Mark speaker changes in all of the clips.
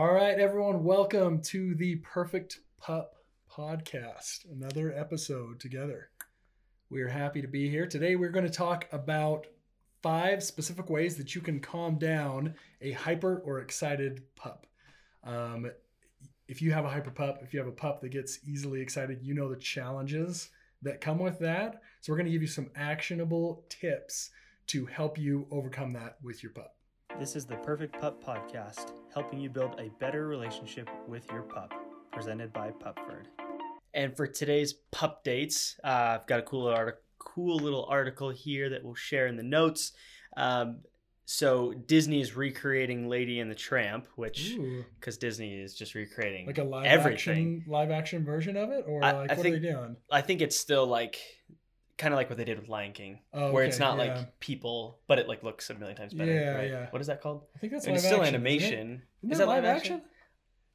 Speaker 1: All right, everyone, welcome to the Perfect Pup Podcast. Another episode together. We are happy to be here. Today, we're going to talk about five specific ways that you can calm down a hyper or excited pup. Um, if you have a hyper pup, if you have a pup that gets easily excited, you know the challenges that come with that. So, we're going to give you some actionable tips to help you overcome that with your pup.
Speaker 2: This is the Perfect Pup Podcast, helping you build a better relationship with your pup, presented by Pupford. And for today's Pupdates, uh, I've got a cool article, cool little article here that we'll share in the notes. Um, so Disney is recreating Lady and the Tramp, which because Disney is just recreating
Speaker 1: like a live
Speaker 2: everything.
Speaker 1: action live action version of it, or
Speaker 2: I-
Speaker 1: like
Speaker 2: I
Speaker 1: what
Speaker 2: think-
Speaker 1: are they doing?
Speaker 2: I think it's still like kind of like what they did with Lion King,
Speaker 1: Oh,
Speaker 2: where it's not
Speaker 1: yeah.
Speaker 2: like people, but it like looks a million times better.
Speaker 1: Yeah,
Speaker 2: right?
Speaker 1: yeah.
Speaker 2: What is that called?
Speaker 1: I think that's
Speaker 2: it's still
Speaker 1: action, isn't it?
Speaker 2: animation.
Speaker 1: Isn't
Speaker 2: Is
Speaker 1: that live
Speaker 2: live
Speaker 1: action?
Speaker 2: action?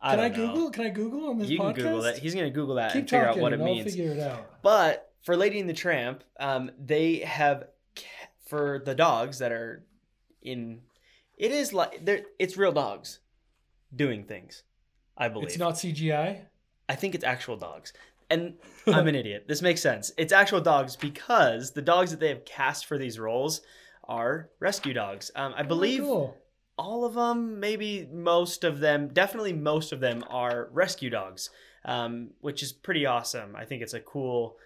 Speaker 1: Can I,
Speaker 2: know.
Speaker 1: Google? Can I Google on this
Speaker 2: You
Speaker 1: podcast?
Speaker 2: can Google that. He's gonna Google that
Speaker 1: Keep
Speaker 2: and figure out what it
Speaker 1: I'll
Speaker 2: means.
Speaker 1: figure it out.
Speaker 2: But for Lady and the Tramp, um, they have for the dogs that are in. It is like they're it's real dogs doing things. I believe
Speaker 1: It's not CGI.
Speaker 2: I think it's actual dogs. And I'm an idiot. This makes sense. It's actual dogs because the dogs that they have cast for these roles are rescue dogs. Um, I believe
Speaker 1: Oh, cool.
Speaker 2: all of them, maybe most of them, definitely most of them are rescue dogs, um, which is pretty awesome. I think it's a cool.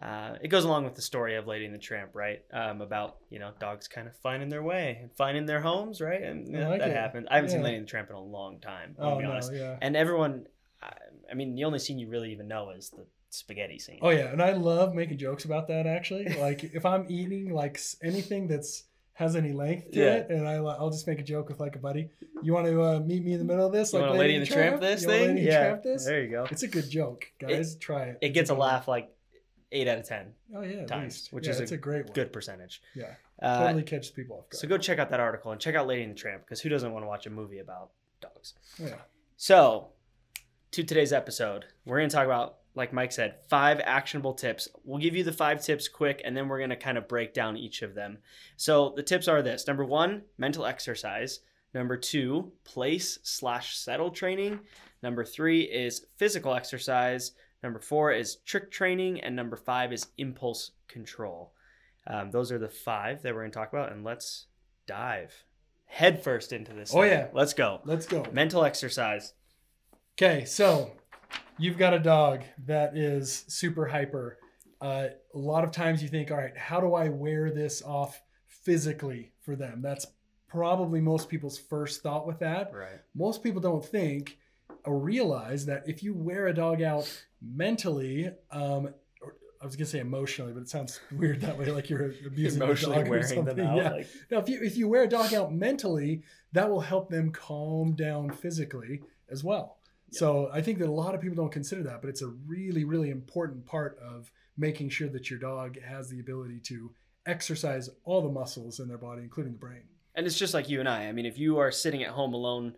Speaker 2: Uh, it goes along with the story of Lady and the Tramp, right? Um, about you know dogs kind of finding their way and finding their homes, right? And you know,
Speaker 1: like
Speaker 2: that
Speaker 1: it.
Speaker 2: happened. I haven't seen Lady and the Tramp in a long time. I'll
Speaker 1: Oh
Speaker 2: be
Speaker 1: no,
Speaker 2: honest.
Speaker 1: yeah.
Speaker 2: And everyone, I, I mean, the only scene you really even know is the spaghetti scene.
Speaker 1: Oh yeah, and I love making jokes about that. Actually, like if I'm eating like anything that's has any length to
Speaker 2: Yeah.
Speaker 1: it, and I I'll just make a joke with like a buddy. You want to uh, meet me in the middle of this?
Speaker 2: You
Speaker 1: like
Speaker 2: Lady and the Tramp this
Speaker 1: You
Speaker 2: thing?
Speaker 1: Lady
Speaker 2: Yeah,
Speaker 1: Tramp this?
Speaker 2: there you go.
Speaker 1: It's a good joke, guys. Try it.
Speaker 2: It
Speaker 1: It's
Speaker 2: gets a
Speaker 1: good one.
Speaker 2: laugh like eight out of ten.
Speaker 1: Oh yeah, at
Speaker 2: times,
Speaker 1: least.
Speaker 2: which
Speaker 1: Yeah,
Speaker 2: is a
Speaker 1: a great one.
Speaker 2: good percentage.
Speaker 1: Yeah,
Speaker 2: Uh,
Speaker 1: totally catches people off guard.
Speaker 2: So go check out that article and check out Lady and the Tramp because who doesn't want to watch a movie about dogs?
Speaker 1: Yeah.
Speaker 2: So, to today's episode, we're going to talk about, like Mike said, five actionable tips. We'll give you the five tips quick and then we're going to kind of break down each of them. So, the tips are this number one, mental exercise. Number two, place slash settle training. Number three is physical exercise. Number four is trick training. And number five is impulse control. Um, those are the five that we're going to talk about. And let's dive headfirst into this.
Speaker 1: Oh,
Speaker 2: thing.
Speaker 1: yeah.
Speaker 2: Let's go.
Speaker 1: Let's go.
Speaker 2: Mental exercise.
Speaker 1: Okay, so you've got a dog that is super hyper. Uh, a lot of times you think, all right, how do I wear this off physically for them? That's probably most people's first thought with that.
Speaker 2: Right.
Speaker 1: Most people don't think or realize that if you wear a dog out mentally, um, or I was gonna say emotionally, but it sounds weird that way, like you're abusing
Speaker 2: Emotionally
Speaker 1: the dog or
Speaker 2: wearing them out.
Speaker 1: Yeah.
Speaker 2: Like,
Speaker 1: Now, if you if you wear a dog out mentally, that will help them calm down physically as well. So I think that a lot of people don't consider that, but it's a really really important part of making sure that your dog has the ability to exercise all the muscles in their body, including the brain.
Speaker 2: and it's just like you and I. I mean, if you are sitting at home alone,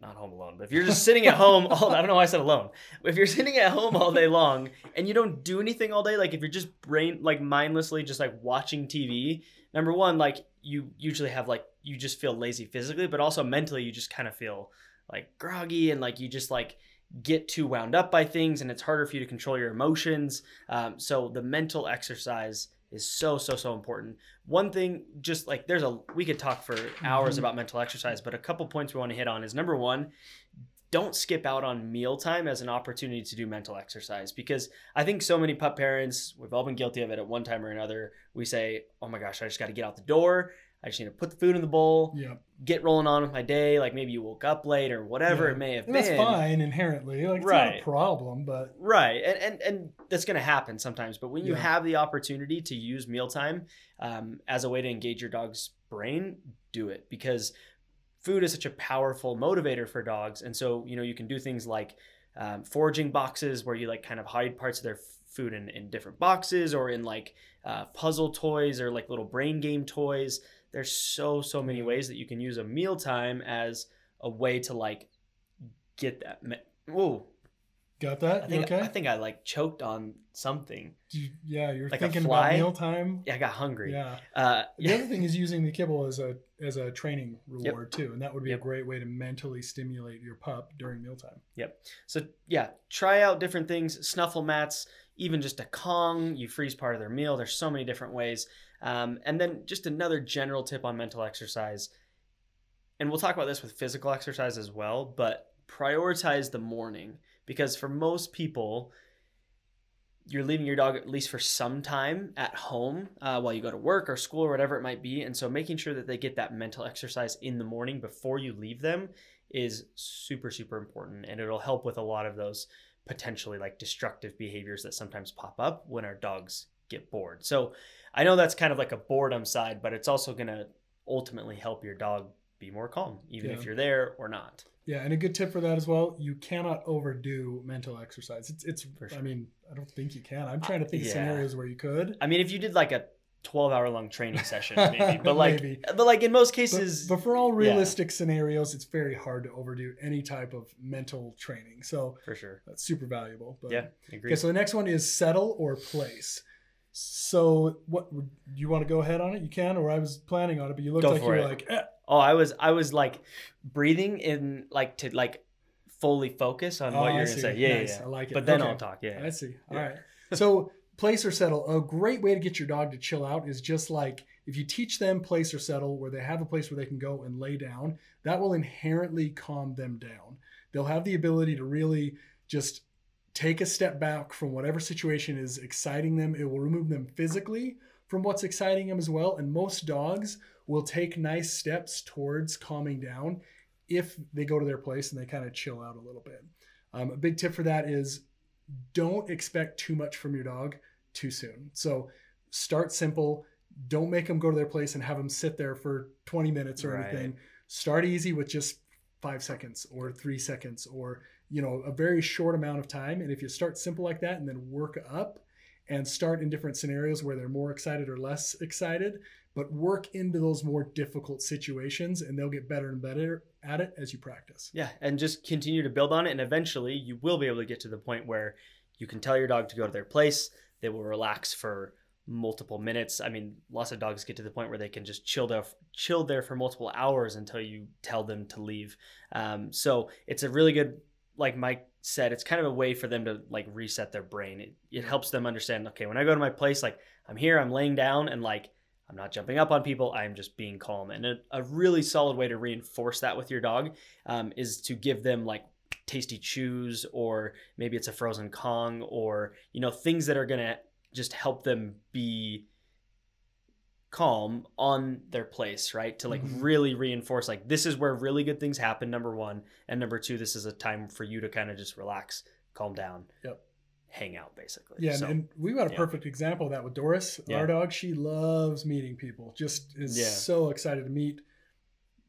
Speaker 2: not home alone, but if you're just sitting at home all I don't know why I said alone. If you're sitting at home all day long and you don't do anything all day, like if you're just brain like mindlessly just like watching TV, number one, like you usually have like you just feel lazy physically, but also mentally you just kind of feel like groggy and like you just like get too wound up by things and it's harder for you to control your emotions. Um, so the mental exercise is so so so important. One thing, just like there's a we could talk for hours
Speaker 1: Mhm.
Speaker 2: about mental exercise, but a couple points we want to hit on is number one, don't skip out on mealtime as an opportunity to do mental exercise because I think so many pup parents, we've all been guilty of it at one time or another. We say, "Oh my gosh, I just got to get out the door. I just need to put the food in the bowl,
Speaker 1: Yeah,
Speaker 2: get rolling on with my day." Like maybe you woke up late or whatever
Speaker 1: Yeah.
Speaker 2: it may have
Speaker 1: and
Speaker 2: been.
Speaker 1: that's fine inherently. Like it's not a problem, but
Speaker 2: Right, and and and that's going to happen sometimes. But when you
Speaker 1: Yeah.
Speaker 2: have the opportunity to use mealtime um, as a way to engage your dog's brain, do it because food is such a powerful motivator for dogs. And so you know you can do things like um, foraging boxes where you like kind of hide parts of their food in, in different boxes or in like uh, puzzle toys or like little brain game toys. There's so so many ways that you can use a mealtime as a way to like get that. Me- Whoa,
Speaker 1: Got that?
Speaker 2: I think
Speaker 1: okay?
Speaker 2: I think I like choked on something.
Speaker 1: You- yeah, you're
Speaker 2: Like
Speaker 1: thinking about mealtime.
Speaker 2: Yeah, I got hungry.
Speaker 1: Yeah.
Speaker 2: Uh,
Speaker 1: The other thing is using the kibble as a as a training reward too, and that would be
Speaker 2: Yep.
Speaker 1: a great way to mentally stimulate your pup during mealtime. Yep.
Speaker 2: So yeah, try out different things, snuffle mats, even just a Kong. You freeze part of their meal. There's so many different ways. Um, and then just another general tip on mental exercise, and we'll talk about this with physical exercise as well. But prioritize the morning because for most people, you're leaving your dog at least for some time at home uh, while you go to work or school or whatever it might be. And so making sure that they get that mental exercise in the morning before you leave them is super, super important. And it'll help with a lot of those potentially like destructive behaviors that sometimes pop up when our dogs get bored. So I know that's kind of like a boredom side, but it's also going to ultimately help your dog be more calm, even if you're there or not.
Speaker 1: Yeah, and a good tip for that as well: you cannot overdo mental exercise. It's it's.
Speaker 2: For
Speaker 1: I mean, I don't think you can. I'm uh, trying to think
Speaker 2: yeah.
Speaker 1: of scenarios where you could.
Speaker 2: I mean, if you did like a 12 hour long training session, maybe, but like,
Speaker 1: Maybe.
Speaker 2: but like in most cases,
Speaker 1: but for all realistic scenarios, it's very hard to overdo any type of mental training. So
Speaker 2: for sure.
Speaker 1: that's super valuable. But,
Speaker 2: Yeah, agree.
Speaker 1: Okay, so the next one is settle or place. So what would you want to go ahead on it? You can, or I was planning on it, but you looked
Speaker 2: Go
Speaker 1: like you
Speaker 2: for
Speaker 1: were
Speaker 2: it.
Speaker 1: like, eh.
Speaker 2: Oh, I was I was like breathing in like to like fully focus on
Speaker 1: Oh,
Speaker 2: what
Speaker 1: I
Speaker 2: you're gonna
Speaker 1: see.
Speaker 2: say. Yeah,
Speaker 1: Nice.
Speaker 2: yeah, yeah.
Speaker 1: I like it.
Speaker 2: But then
Speaker 1: Okay.
Speaker 2: I'll talk. Yeah.
Speaker 1: I see. All
Speaker 2: Yeah.
Speaker 1: right. So place or settle. A great way to get your dog to chill out is just like if you teach them place or settle, where they have a place where they can go and lay down. That will inherently calm them down. They'll have the ability to really just take a step back from whatever situation is exciting them. It will remove them physically from what's exciting them as well. And most dogs will take nice steps towards calming down if they go to their place and they kind of chill out a little bit. Um, a big tip for that is don't expect too much from your dog too soon. So start simple. Don't make them go to their place and have them sit there for 20 minutes or
Speaker 2: Right.
Speaker 1: anything. Start easy with just five seconds or three seconds or you know a very short amount of time. And if you start simple like that and then work up and start in different scenarios where they're more excited or less excited, but work into those more difficult situations and they'll get better and better at it as you practice.
Speaker 2: Yeah, and just continue to build on it, and eventually you will be able to get to the point where you can tell your dog to go to their place. They will relax for multiple minutes. I mean, lots of dogs get to the point where they can just chill there, chill there for multiple hours until you tell them to leave. Um, so it's a really good, like Mike said, it's kind of a way for them to like reset their brain. It, it helps them understand. Okay, when I go to my place, like I'm here, I'm laying down, and like I'm not jumping up on people. I'm just being calm. And a, a really solid way to reinforce that with your dog um, is to give them like tasty chews or maybe it's a frozen Kong or, you know, things that are to just help them be calm on their place, right? To like
Speaker 1: Mhm.
Speaker 2: really reinforce like this is where really good things happen number 1 and number 2 this is a time for you to kind of just relax, calm down.
Speaker 1: Yep.
Speaker 2: Hang out basically.
Speaker 1: Yeah, and-
Speaker 2: So,
Speaker 1: and we've got a
Speaker 2: yeah.
Speaker 1: perfect example of that with Doris,
Speaker 2: Yeah.
Speaker 1: our dog. She loves meeting people. Just is
Speaker 2: Yeah.
Speaker 1: so excited to meet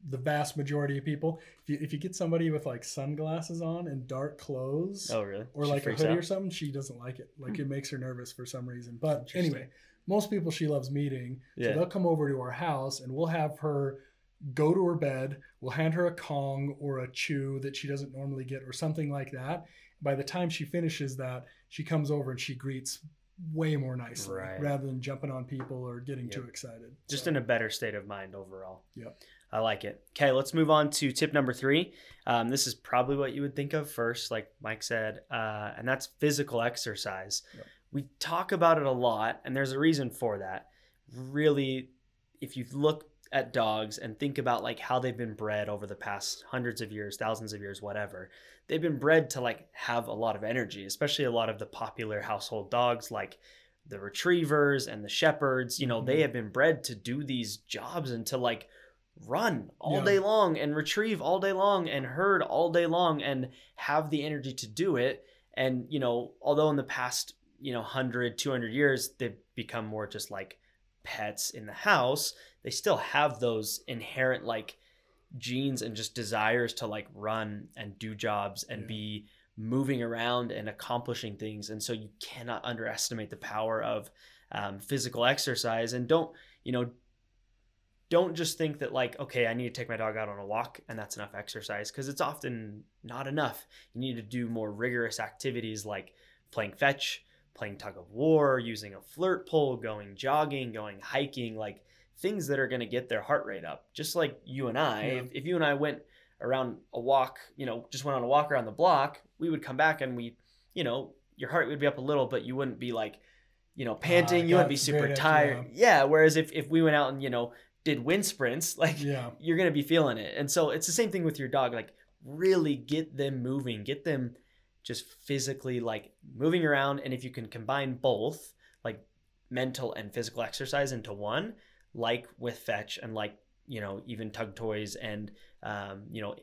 Speaker 1: the vast majority of people. If you, if you get somebody with like sunglasses on and dark clothes,
Speaker 2: oh really?
Speaker 1: or
Speaker 2: She
Speaker 1: like a hoodie
Speaker 2: out? Hmm.
Speaker 1: or something, she doesn't like it. Like it makes her nervous for some reason. But anyway, most people she loves meeting.
Speaker 2: Yeah.
Speaker 1: So they'll come over to our house and we'll have her go to her bed. We'll hand her a Kong or a chew that she doesn't normally get or something like that. By the time she finishes that, she comes over and she greets way more nicely
Speaker 2: Right.
Speaker 1: rather than jumping on people or getting too excited.
Speaker 2: just
Speaker 1: So,
Speaker 2: in a better state of mind overall.
Speaker 1: Yep.
Speaker 2: I like it. Okay, let's move on to tip number three. Um, this is probably what you would think of first, like Mike said, uh, and that's physical exercise.
Speaker 1: Yep.
Speaker 2: We talk about it a lot, and there's a reason for that. Really, if you look at dogs and think about like how they've been bred over the past hundreds of years, thousands of years, whatever, they've been bred to like have a lot of energy, especially a lot of the popular household dogs like the retrievers and the shepherds. You know, they
Speaker 1: Mhm.
Speaker 2: have been bred to do these jobs and to like run all
Speaker 1: Yeah.
Speaker 2: day long and retrieve all day long and herd all day long and have the energy to do it and you know although in the past you know 100 200 years they've become more just like pets in the house. They still have those inherent like genes and just desires to like run and do jobs and
Speaker 1: Yeah.
Speaker 2: be moving around and accomplishing things. And so you cannot underestimate the power of um, physical exercise. And don't you know don't just think that like okay i need to take my dog out on a walk and that's enough exercise because it's often not enough. You need to do more rigorous activities like playing fetch playing tug of war using a flirt pole going jogging going hiking like things that are going to get their heart rate up just like you and i
Speaker 1: Yeah.
Speaker 2: if, if you and i went around a walk you know just went on a walk around the block we would come back and we you know your heart would be up a little but you wouldn't be like you know panting you wouldn't be super tired yeah whereas if, if we went out and you know did wind sprints like
Speaker 1: Yeah.
Speaker 2: you're gonna be feeling it. And so it's the same thing with your dog. Like really get them moving, get them just physically like moving around. And if you can combine both, like mental and physical exercise into one, like with fetch and like you know even tug toys and um, you know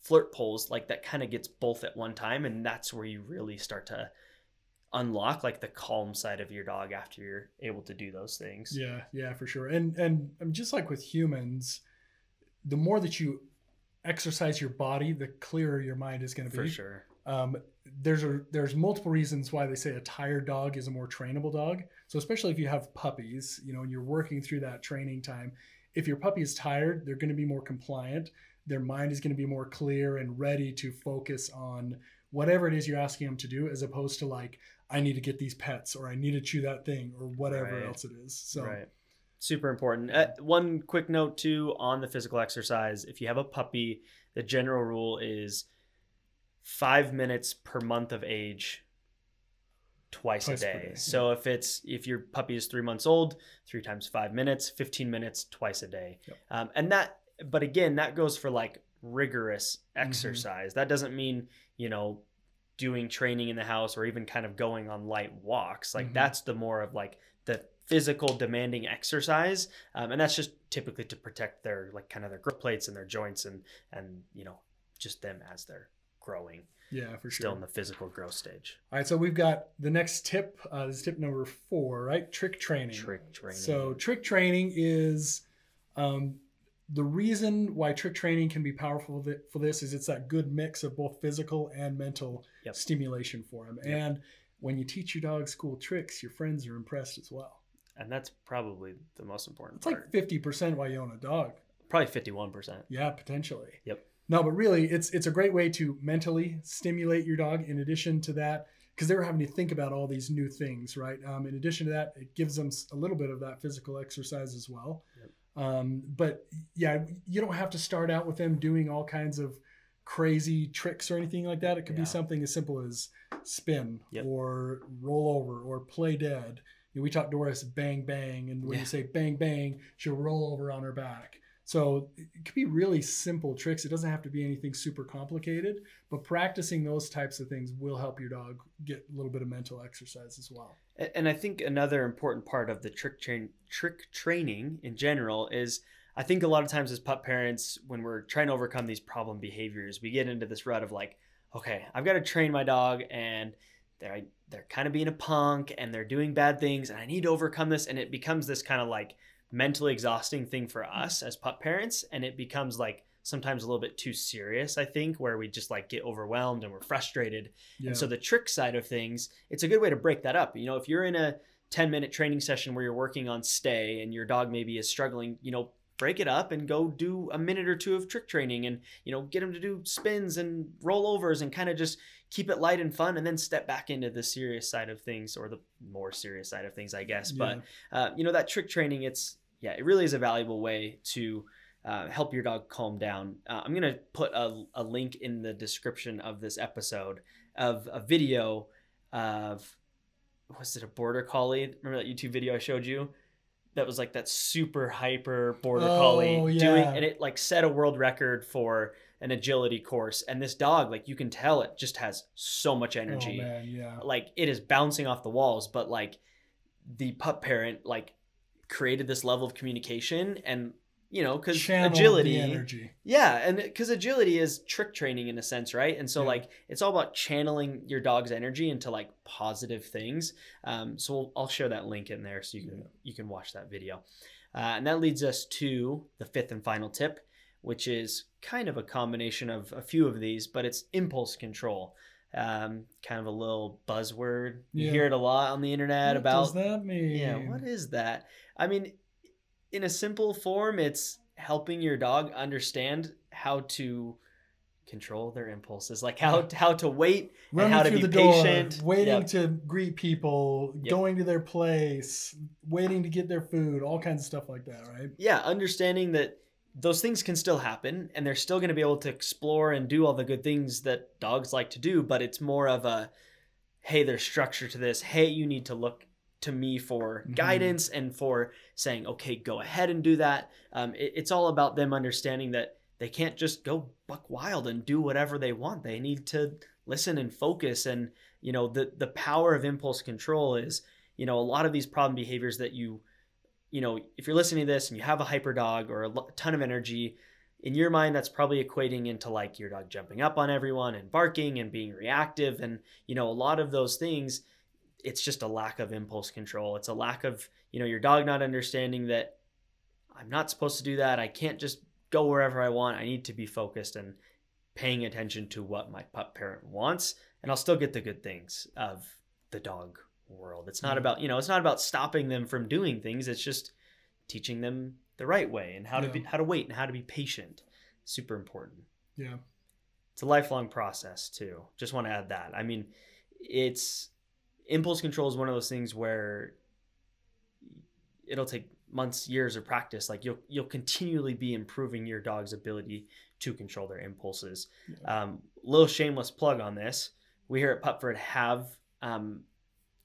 Speaker 2: flirt poles, like that kind of gets both at one time, and that's where you really start to unlock like the calm side of your dog after you're able to do those things.
Speaker 1: Yeah, yeah, for sure. And and um, just like with humans, the more that you exercise your body, the clearer your mind is going to be.
Speaker 2: For sure.
Speaker 1: Um, there's a there's multiple reasons why they say a tired dog is a more trainable dog. So especially if you have puppies, you know, and you're working through that training time, if your puppy is tired, they're going to be more compliant. Their mind is going to be more clear and ready to focus on whatever it is you're asking them to do, as opposed to like, I need to get these pets or I need to chew that thing or whatever
Speaker 2: Right.
Speaker 1: else it is. So
Speaker 2: Right. Super important. Uh, one quick note too on the physical exercise. If you have a puppy, the general rule is five minutes per month of age, twice,
Speaker 1: Twice
Speaker 2: a day.
Speaker 1: day.
Speaker 2: So if it's if your puppy is three months old, three times five minutes, fifteen minutes twice a day.
Speaker 1: Yep.
Speaker 2: Um, and that, but again, that goes for like rigorous
Speaker 1: Mm-hmm.
Speaker 2: exercise. That doesn't mean you know doing training in the house or even kind of going on light walks. Like
Speaker 1: Mhm.
Speaker 2: that's the more of like the physical demanding exercise, um, and that's just typically to protect their like kind of their growth plates and their joints and and you know just them as they're growing,
Speaker 1: yeah, for sure.
Speaker 2: still in the physical growth stage.
Speaker 1: All right, so we've got the next tip. Uh, this is tip number four, right? Trick training.
Speaker 2: Trick training.
Speaker 1: So trick training is um, the reason why trick training can be powerful for this is it's that good mix of both physical and mental
Speaker 2: Yep.
Speaker 1: stimulation for them.
Speaker 2: Yep.
Speaker 1: And when you teach your dogs cool tricks, your friends are impressed as well.
Speaker 2: and that's probably the most important
Speaker 1: It's like fifty percent why you own a dog.
Speaker 2: probably fifty-one percent.
Speaker 1: Yeah, potentially.
Speaker 2: Yep.
Speaker 1: No, but really, it's it's a great way to mentally stimulate your dog. In addition to that, because they're having to think about all these new things, right? Um, in addition to that, it gives them a little bit of that physical exercise as well.
Speaker 2: Yep.
Speaker 1: Um, but yeah, you don't have to start out with them doing all kinds of crazy tricks or anything like that. It could
Speaker 2: Yeah.
Speaker 1: be something as simple as spin
Speaker 2: Yep.
Speaker 1: or roll over or play dead. You know, we taught Doris bang bang, and when
Speaker 2: Yeah.
Speaker 1: you say bang bang, she'll roll over on her back. So it could be really simple tricks. It doesn't have to be anything super complicated, but practicing those types of things will help your dog get a little bit of mental exercise as well.
Speaker 2: And I think another important part of the trick train trick training in general is I think a lot of times as pup parents, when we're trying to overcome these problem behaviors, we get into this rut of like, okay, I've got to train my dog and they're they're kind of being a punk and they're doing bad things and I need to overcome this and it becomes this kind of like mentally exhausting thing for mm-hmm. us as pup parents and it becomes like sometimes a little bit too serious, I think, where we just like get overwhelmed and we're frustrated
Speaker 1: Yeah.
Speaker 2: and so the trick side of things, it's a good way to break that up. You know, if you're in a 10 minute training session where you're working on stay and your dog maybe is struggling, you know, break it up and go do a minute or two of trick training and, you know, get them to do spins and rollovers and kind of just keep it light and fun and then step back into the serious side of things or the more serious side of things, I guess. But, uh, you know, that trick training, it's, yeah, it really is a valuable way to uh, help your dog calm down. Uh, I'm going to put a, a link in the description of this episode of a video of, was it a border collie? Remember that YouTube video I showed you? That was like that super hyper border
Speaker 1: Oh,
Speaker 2: collie doing, and it like set a world record for an agility course. And this dog, like you can tell, it just has so much oh, energy
Speaker 1: Oh man, yeah.
Speaker 2: like it is bouncing off the walls but like the pup parent like created this level of communication and you know because agility yeah and because agility is trick training in a sense right and so
Speaker 1: Yeah.
Speaker 2: like it's all about channeling your dog's energy into like positive things um, so we'll, i'll share that link in there so you can
Speaker 1: Yeah.
Speaker 2: you can watch that video uh, and that leads us to the fifth and final tip which is kind of a combination of a few of these but it's impulse control um, kind of a little buzzword you
Speaker 1: Yeah.
Speaker 2: hear it a lot on the internet
Speaker 1: What
Speaker 2: about
Speaker 1: does that mean?
Speaker 2: yeah what is that i mean in a simple form, it's helping your dog understand how to control their impulses, like how how to wait
Speaker 1: Running
Speaker 2: and how to be
Speaker 1: the door,
Speaker 2: patient.
Speaker 1: waiting
Speaker 2: Yep.
Speaker 1: to greet people,
Speaker 2: Yep.
Speaker 1: going to their place, waiting to get their food, all kinds of stuff like that, right?
Speaker 2: yeah, understanding that those things can still happen and they're still going to be able to explore and do all the good things that dogs like to do, but it's more of a hey, there's structure to this. Hey, you need to look to me for
Speaker 1: Mhm.
Speaker 2: guidance and for saying, okay, go ahead and do that. Um, it- it's all about them understanding that they can't just go buck wild and do whatever they want. They need to listen and focus. And, you know, the, the power of impulse control is, you know, a lot of these problem behaviors that you, you know, if you're listening to this and you have a hyper dog or a ton of energy, in your mind, that's probably equating into like your dog jumping up on everyone and barking and being reactive. And, you know, a lot of those things, it's just a lack of impulse control. It's a lack of, you know, your dog not understanding that I'm not supposed to do that. I can't just go wherever I want. I need to be focused and paying attention to what my pup parent wants. And I'll still get the good things of the dog world. It's not
Speaker 1: Mhm.
Speaker 2: about, you know, it's not about stopping them from doing things. It's just teaching them the right way and how to be how to wait and how to be patient. Super important.
Speaker 1: Yeah.
Speaker 2: It's a lifelong process too. Just want to add that. I mean, it's impulse control is one of those things where it'll take months, years of practice. Like you'll you'll continually be improving your dog's ability to control their impulses.
Speaker 1: Yeah.
Speaker 2: Um, little shameless plug on this. We here at Pupford have um,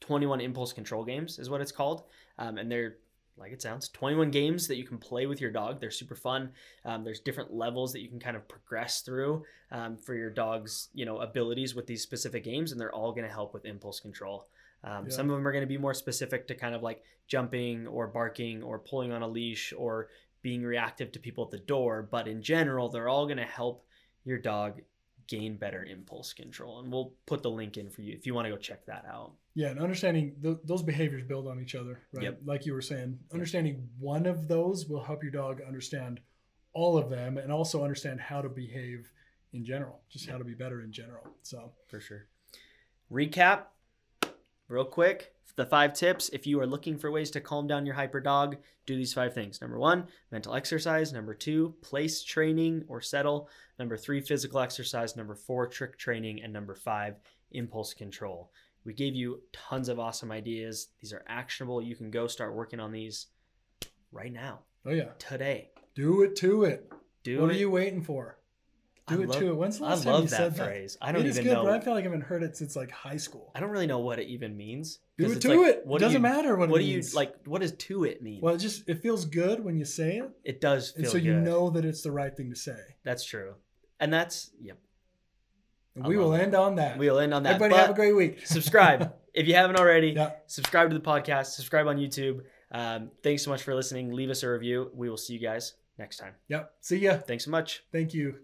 Speaker 2: 21 impulse control games, is what it's called, um, and they're like it sounds 21 games that you can play with your dog. They're super fun. Um, there's different levels that you can kind of progress through um, for your dog's you know abilities with these specific games and they're all going to help with impulse control. Um,
Speaker 1: Yeah.
Speaker 2: some of them are going to be more specific to kind of like jumping or barking or pulling on a leash or being reactive to people at the door but in general they're all going to help your dog gain better impulse control and we'll put the link in for you if you want to go check that out
Speaker 1: Yeah, and understanding th- those behaviors build on each other, right?
Speaker 2: Yep.
Speaker 1: Like you were saying, understanding one of those will help your dog understand all of them and also understand how to behave in general, just how to be better in general. So,
Speaker 2: for sure. Recap, real quick. The five tips. If you are looking for ways to calm down your hyper dog, do these five things. Number one, mental exercise. Number two, place training or settle. Number three, physical exercise. Number four, trick training. And number five, impulse control. We gave you tons of awesome ideas. These are actionable. You can go start working on these right now,
Speaker 1: oh yeah,
Speaker 2: today.
Speaker 1: do it to it.
Speaker 2: Do
Speaker 1: what
Speaker 2: it.
Speaker 1: are you waiting for?
Speaker 2: I
Speaker 1: Do it
Speaker 2: love-
Speaker 1: to it. When's the
Speaker 2: I
Speaker 1: last time
Speaker 2: love
Speaker 1: you
Speaker 2: that
Speaker 1: said
Speaker 2: phrase. I
Speaker 1: that?
Speaker 2: don't
Speaker 1: It is
Speaker 2: even
Speaker 1: good,
Speaker 2: know.
Speaker 1: but I feel like I haven't heard it since like high school.
Speaker 2: I don't really know what it even means.
Speaker 1: Do it to
Speaker 2: like,
Speaker 1: it.
Speaker 2: What
Speaker 1: It doesn't
Speaker 2: you-
Speaker 1: matter what,
Speaker 2: What
Speaker 1: it
Speaker 2: do you
Speaker 1: means.
Speaker 2: like? What does to it mean?
Speaker 1: Well, it just it feels good when you say it,
Speaker 2: it does feel
Speaker 1: and so
Speaker 2: good.
Speaker 1: you know that it's the right thing to say.
Speaker 2: That's true. And that's yep.
Speaker 1: And we will
Speaker 2: it.
Speaker 1: end on that.
Speaker 2: We'll end on that.
Speaker 1: Everybody
Speaker 2: but
Speaker 1: have a great week.
Speaker 2: subscribe if you haven't already.
Speaker 1: yeah.
Speaker 2: Subscribe to the podcast. Subscribe on YouTube. Um, thanks so much for listening. Leave us a review. We will see you guys next time.
Speaker 1: Yep. See ya.
Speaker 2: Thanks so much.
Speaker 1: Thank you.